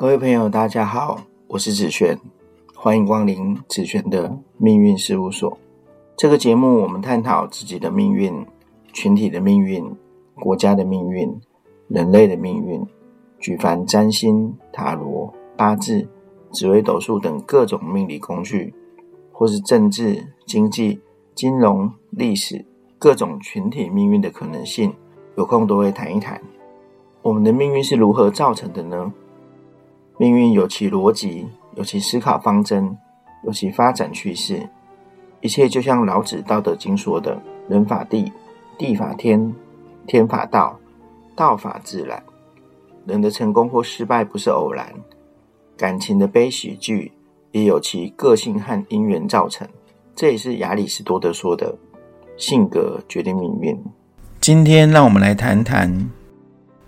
各位朋友，大家好，我是子璇，欢迎光临子璇的命运事务所。这个节目，我们探讨自己的命运、群体的命运、国家的命运、人类的命运，举凡占星、塔罗、八字、紫微斗数等各种命理工具，或是政治、经济、金融、历史各种群体命运的可能性，有空都会谈一谈。我们的命运是如何造成的呢？命运有其逻辑，有其思考方针，有其发展趋势。一切就像老子《道德经》说的：“人法地，地法天，天法道，道法自然。”人的成功或失败不是偶然，感情的悲喜剧也有其个性和因缘造成。这也是亚里士多德说的：“性格决定命运。”今天让我们来谈谈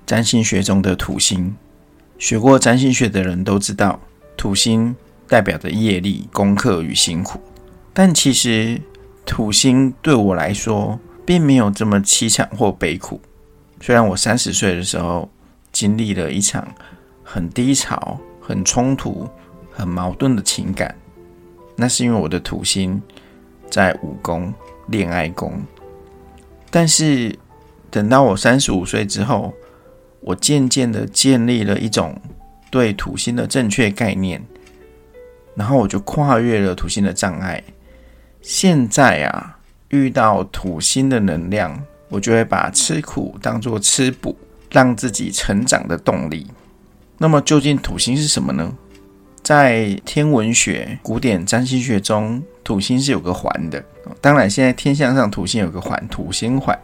占星学中的土星。学过占星学的人都知道，土星代表着业力、功课与辛苦。但其实土星对我来说，并没有这么凄惨或悲苦。虽然我三十岁的时候经历了一场很低潮、很冲突、很矛盾的情感，那是因为我的土星在五宫、恋爱宫。但是等到我三十五岁之后，我渐渐的建立了一种对土星的正确概念，然后我就跨越了土星的障碍。现在啊，遇到土星的能量，我就会把吃苦当做吃补，让自己成长的动力。那么，究竟土星是什么呢？在天文学、古典占星学中，土星是有个环的。当然，现在天象上土星有个环，土星环。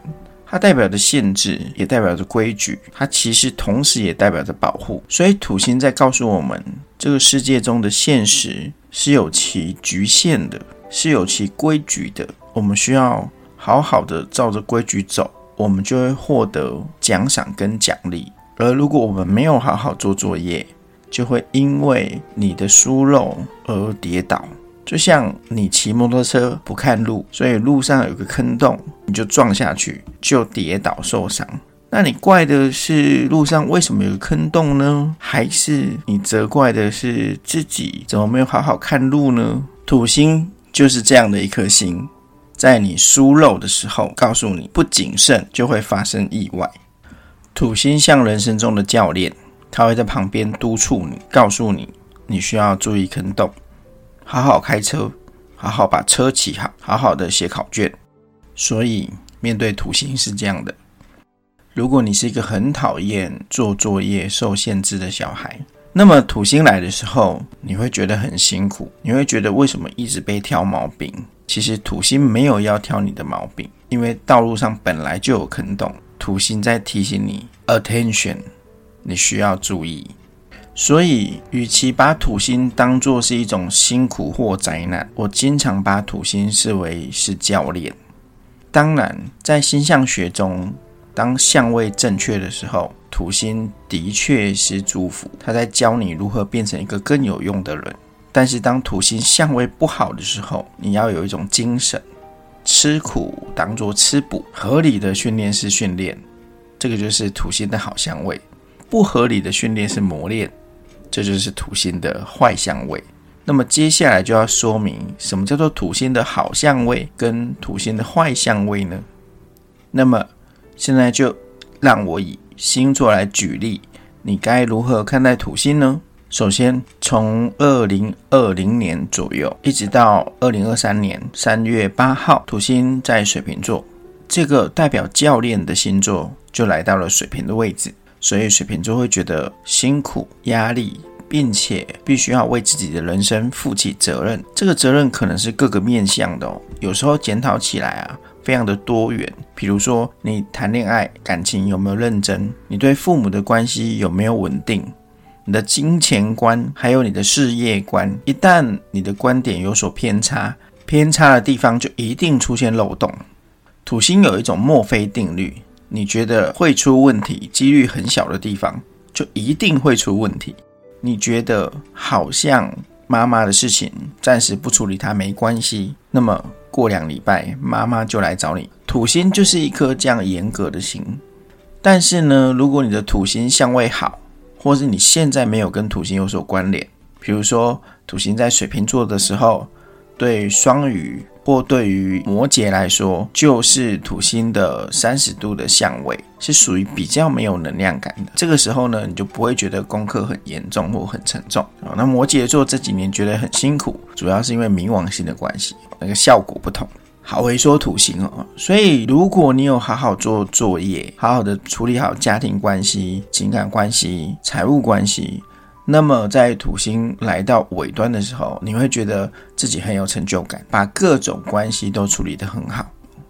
它代表着限制，也代表着规矩。它其实同时也代表着保护。所以土星在告诉我们，这个世界中的现实是有其局限的，是有其规矩的。我们需要好好的照着规矩走，我们就会获得奖赏跟奖励。而如果我们没有好好做作业，就会因为你的疏漏而跌倒。就像你骑摩托车不看路，所以路上有个坑洞，你就撞下去，就跌倒受伤。那你怪的是路上为什么有个坑洞呢？还是你责怪的是自己怎么没有好好看路呢？土星就是这样的一颗星，在你疏漏的时候，告诉你不谨慎就会发生意外。土星像人生中的教练，他会在旁边督促你，告诉你你需要注意坑洞。好好开车，好好把车骑好，好好的写考卷。所以面对土星是这样的：如果你是一个很讨厌做作业、受限制的小孩，那么土星来的时候，你会觉得很辛苦，你会觉得为什么一直被挑毛病？其实土星没有要挑你的毛病，因为道路上本来就有坑洞，土星在提醒你：attention，你需要注意。所以，与其把土星当作是一种辛苦或灾难，我经常把土星视为是教练。当然，在星象学中，当相位正确的时候，土星的确是祝福，它在教你如何变成一个更有用的人。但是，当土星相位不好的时候，你要有一种精神，吃苦当作吃补，合理的训练是训练，这个就是土星的好相位；不合理的训练是磨练。这就是土星的坏相位。那么接下来就要说明什么叫做土星的好相位跟土星的坏相位呢？那么现在就让我以星座来举例，你该如何看待土星呢？首先，从二零二零年左右一直到二零二三年三月八号，土星在水瓶座，这个代表教练的星座就来到了水瓶的位置。所以水瓶座会觉得辛苦、压力，并且必须要为自己的人生负起责任。这个责任可能是各个面向的哦。有时候检讨起来啊，非常的多元。比如说，你谈恋爱感情有没有认真？你对父母的关系有没有稳定？你的金钱观还有你的事业观，一旦你的观点有所偏差，偏差的地方就一定出现漏洞。土星有一种墨菲定律。你觉得会出问题、几率很小的地方，就一定会出问题。你觉得好像妈妈的事情暂时不处理它没关系，那么过两礼拜妈妈就来找你。土星就是一颗这样严格的心。但是呢，如果你的土星相位好，或是你现在没有跟土星有所关联，比如说土星在水瓶座的时候，对双鱼或对于摩羯来说，就是土星的三十度的相位，是属于比较没有能量感的。这个时候呢，你就不会觉得功课很严重或很沉重啊。那摩羯座这几年觉得很辛苦，主要是因为冥王星的关系，那个效果不同。好，回说土星哦，所以如果你有好好做作业，好好的处理好家庭关系、情感关系、财务关系，那么在土星来到尾端的时候，你会觉得自己很有成就感，把各种关系都处理得很好。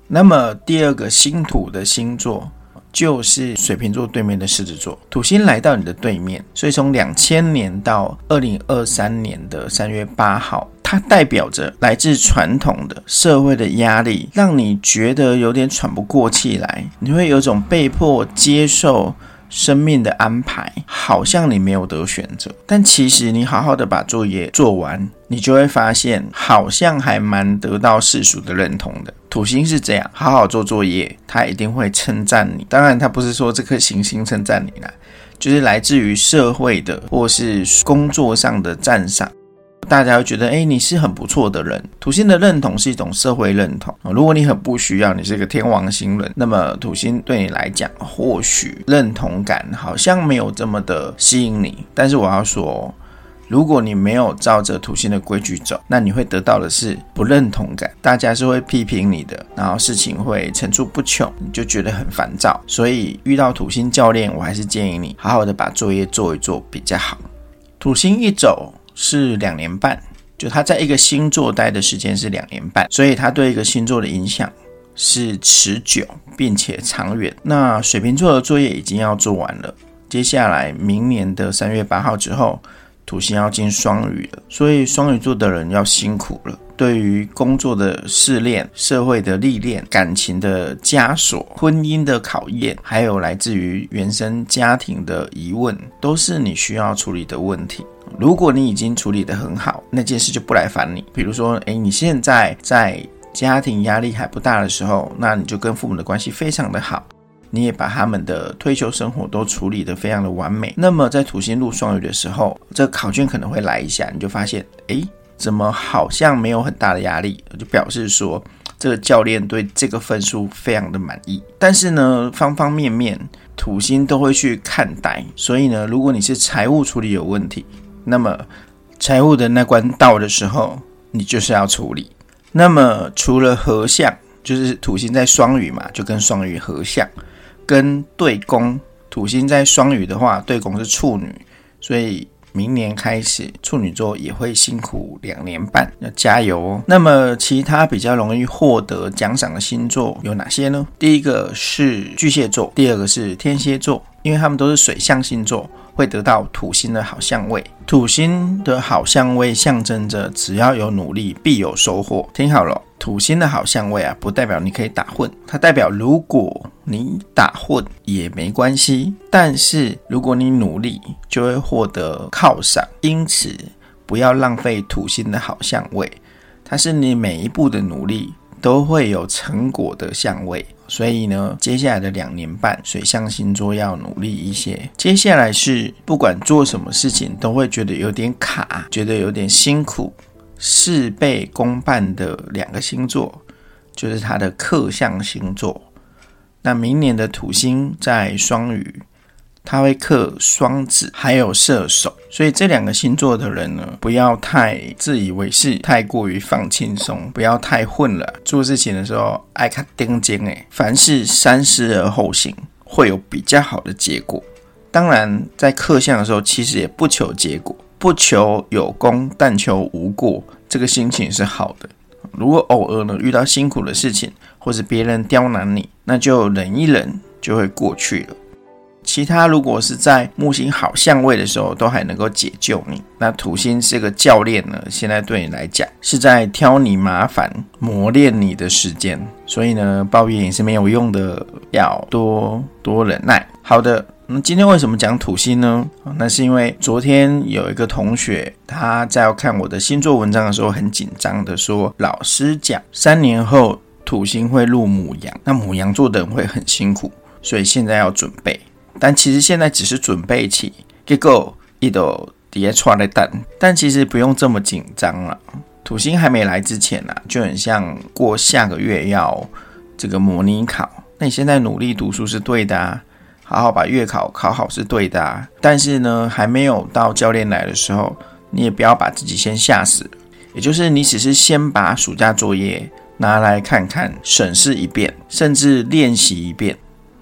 那么第二个星土的星座就是水瓶座对面的狮子座，土星来到你的对面，所以从两千年到二零二三年的三月八号。它代表着来自传统的社会的压力，让你觉得有点喘不过气来。你会有种被迫接受生命的安排，好像你没有得选择。但其实你好好的把作业做完，你就会发现，好像还蛮得到世俗的认同的。土星是这样，好好做作业，他一定会称赞你。当然，他不是说这颗行星称赞你啦，就是来自于社会的或是工作上的赞赏。大家会觉得，哎，你是很不错的人。土星的认同是一种社会认同如果你很不需要，你是个天王星人，那么土星对你来讲，或许认同感好像没有这么的吸引你。但是我要说，如果你没有照着土星的规矩走，那你会得到的是不认同感。大家是会批评你的，然后事情会层出不穷，你就觉得很烦躁。所以遇到土星教练，我还是建议你好好的把作业做一做比较好。土星一走。是两年半，就他在一个星座待的时间是两年半，所以他对一个星座的影响是持久并且长远。那水瓶座的作业已经要做完了，接下来明年的三月八号之后，土星要进双鱼了，所以双鱼座的人要辛苦了。对于工作的试炼、社会的历练、感情的枷锁、婚姻的考验，还有来自于原生家庭的疑问，都是你需要处理的问题。如果你已经处理得很好，那件事就不来烦你。比如说，诶，你现在在家庭压力还不大的时候，那你就跟父母的关系非常的好，你也把他们的退休生活都处理得非常的完美。那么在土星入双鱼的时候，这考卷可能会来一下，你就发现，诶。怎么好像没有很大的压力，就表示说这个教练对这个分数非常的满意。但是呢，方方面面土星都会去看待，所以呢，如果你是财务处理有问题，那么财务的那关到的时候，你就是要处理。那么除了合相，就是土星在双鱼嘛，就跟双鱼合相，跟对宫，土星在双鱼的话，对宫是处女，所以。明年开始，处女座也会辛苦两年半，要加油哦。那么，其他比较容易获得奖赏的星座有哪些呢？第一个是巨蟹座，第二个是天蝎座，因为他们都是水象星座，会得到土星的好相位。土星的好相位象征着只要有努力，必有收获。听好了。土星的好相位啊，不代表你可以打混，它代表如果你打混也没关系，但是如果你努力，就会获得犒赏。因此，不要浪费土星的好相位，它是你每一步的努力都会有成果的相位。所以呢，接下来的两年半，水象星座要努力一些。接下来是不管做什么事情都会觉得有点卡，觉得有点辛苦。事倍功半的两个星座，就是它的克相星座。那明年的土星在双鱼，他会克双子，还有射手。所以这两个星座的人呢，不要太自以为是，太过于放轻松，不要太混了。做事情的时候爱看盯尖诶，凡事三思而后行，会有比较好的结果。当然，在克相的时候，其实也不求结果。不求有功，但求无过，这个心情是好的。如果偶尔呢遇到辛苦的事情，或是别人刁难你，那就忍一忍就会过去了。其他如果是在木星好相位的时候，都还能够解救你。那土星是个教练呢，现在对你来讲是在挑你麻烦、磨练你的时间，所以呢抱怨也是没有用的，要多多忍耐。好的。那今天为什么讲土星呢？那是因为昨天有一个同学他在要看我的星座文章的时候，很紧张的说：“老师讲三年后土星会入母羊，那母羊座的人会很辛苦，所以现在要准备。但其实现在只是准备期，结果一都底下出来蛋，但其实不用这么紧张了。土星还没来之前呢，就很像过下个月要这个模拟考，那你现在努力读书是对的啊，好好把月考考好是对的啊。但是呢，还没有到教练来的时候，你也不要把自己先吓死，也就是你只是先把暑假作业拿来看看，审视一遍，甚至练习一遍。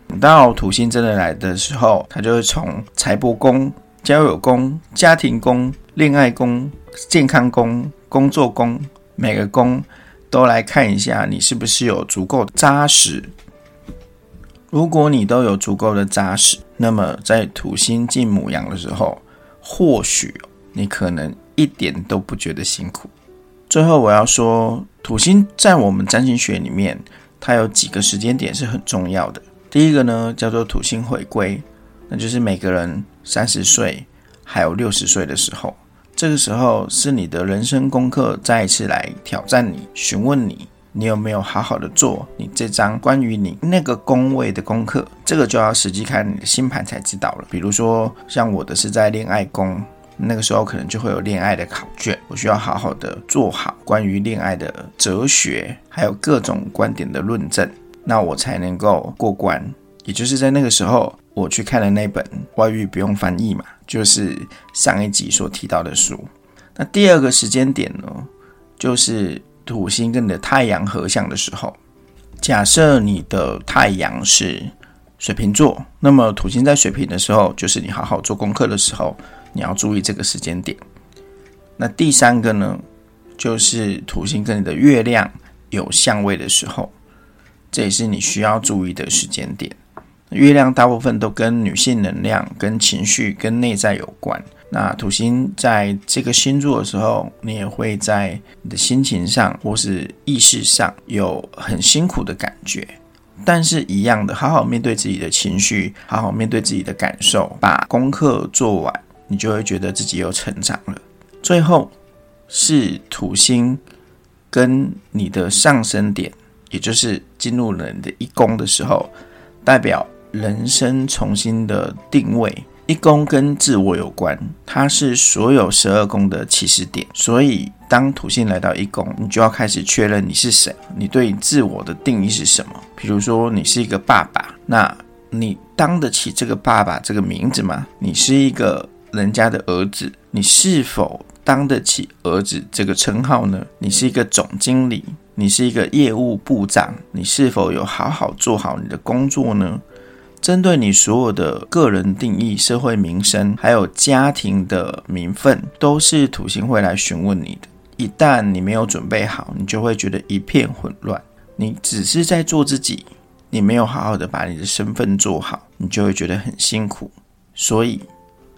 等到土星真的来的时候，它就会从财帛宫、交友宫、家庭宫、恋爱宫、健康宫、工作宫，每个宫都来看一下你是不是有足够的扎实。如果你都有足够的扎实，那么在土星进母羊的时候，或许你可能一点都不觉得辛苦。最后我要说，土星在我们占星学里面，它有几个时间点是很重要的。第一个呢，叫做土星回归，那就是每个人三十岁还有六十岁的时候，这个时候是你的人生功课再一次来挑战你，询问你，你有没有好好的做你这张关于你那个宫位的功课，这个就要实际看你的星盘才知道了。比如说像我的是在恋爱宫，那个时候可能就会有恋爱的考卷，我需要好好的做好关于恋爱的哲学，还有各种观点的论证。那我才能够过关，也就是在那个时候，我去看了那本《外遇不用翻译》嘛，就是上一集所提到的书。那第二个时间点呢，就是土星跟你的太阳合相的时候。假设你的太阳是水瓶座，那么土星在水瓶的时候，就是你好好做功课的时候，你要注意这个时间点。那第三个呢，就是土星跟你的月亮有相位的时候。这也是你需要注意的时间点。月亮大部分都跟女性能量、跟情绪、跟内在有关。那土星在这个星座的时候，你也会在你的心情上或是意识上有很辛苦的感觉。但是，一样的，好好面对自己的情绪，好好面对自己的感受，把功课做完，你就会觉得自己有成长了。最后是土星跟你的上升点。也就是进入了你的一宫的时候，代表人生重新的定位。一宫跟自我有关，它是所有十二宫的起始点。所以，当土星来到一宫，你就要开始确认你是谁，你对自我的定义是什么。比如说，你是一个爸爸，那你当得起这个爸爸这个名字吗？你是一个人家的儿子，你是否当得起儿子这个称号呢？你是一个总经理。你是一个业务部长，你是否有好好做好你的工作呢？针对你所有的个人定义、社会名声，还有家庭的名分，都是土星会来询问你的。一旦你没有准备好，你就会觉得一片混乱。你只是在做自己，你没有好好的把你的身份做好，你就会觉得很辛苦。所以，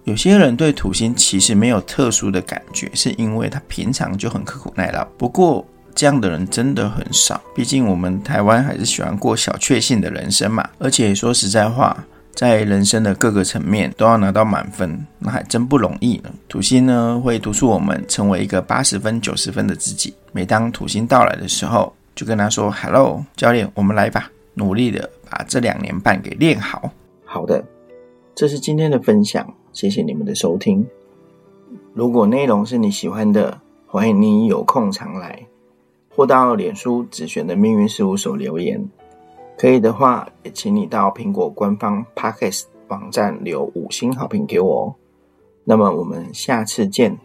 有些人对土星其实没有特殊的感觉，是因为他平常就很刻苦耐劳。不过，这样的人真的很少，毕竟我们台湾还是喜欢过小确幸的人生嘛。而且说实在话，在人生的各个层面都要拿到满分，那还真不容易呢。土星呢会督促我们成为一个八十分、九十分的自己。每当土星到来的时候，就跟他说：“Hello，教练，我们来吧，努力的把这两年半给练好。”好的，这是今天的分享，谢谢你们的收听。如果内容是你喜欢的，欢迎你有空常来。或到脸书紫璇的命运事务所留言，可以的话，也请你到苹果官方 Podcast 网站留五星好评给我哦。那么我们下次见。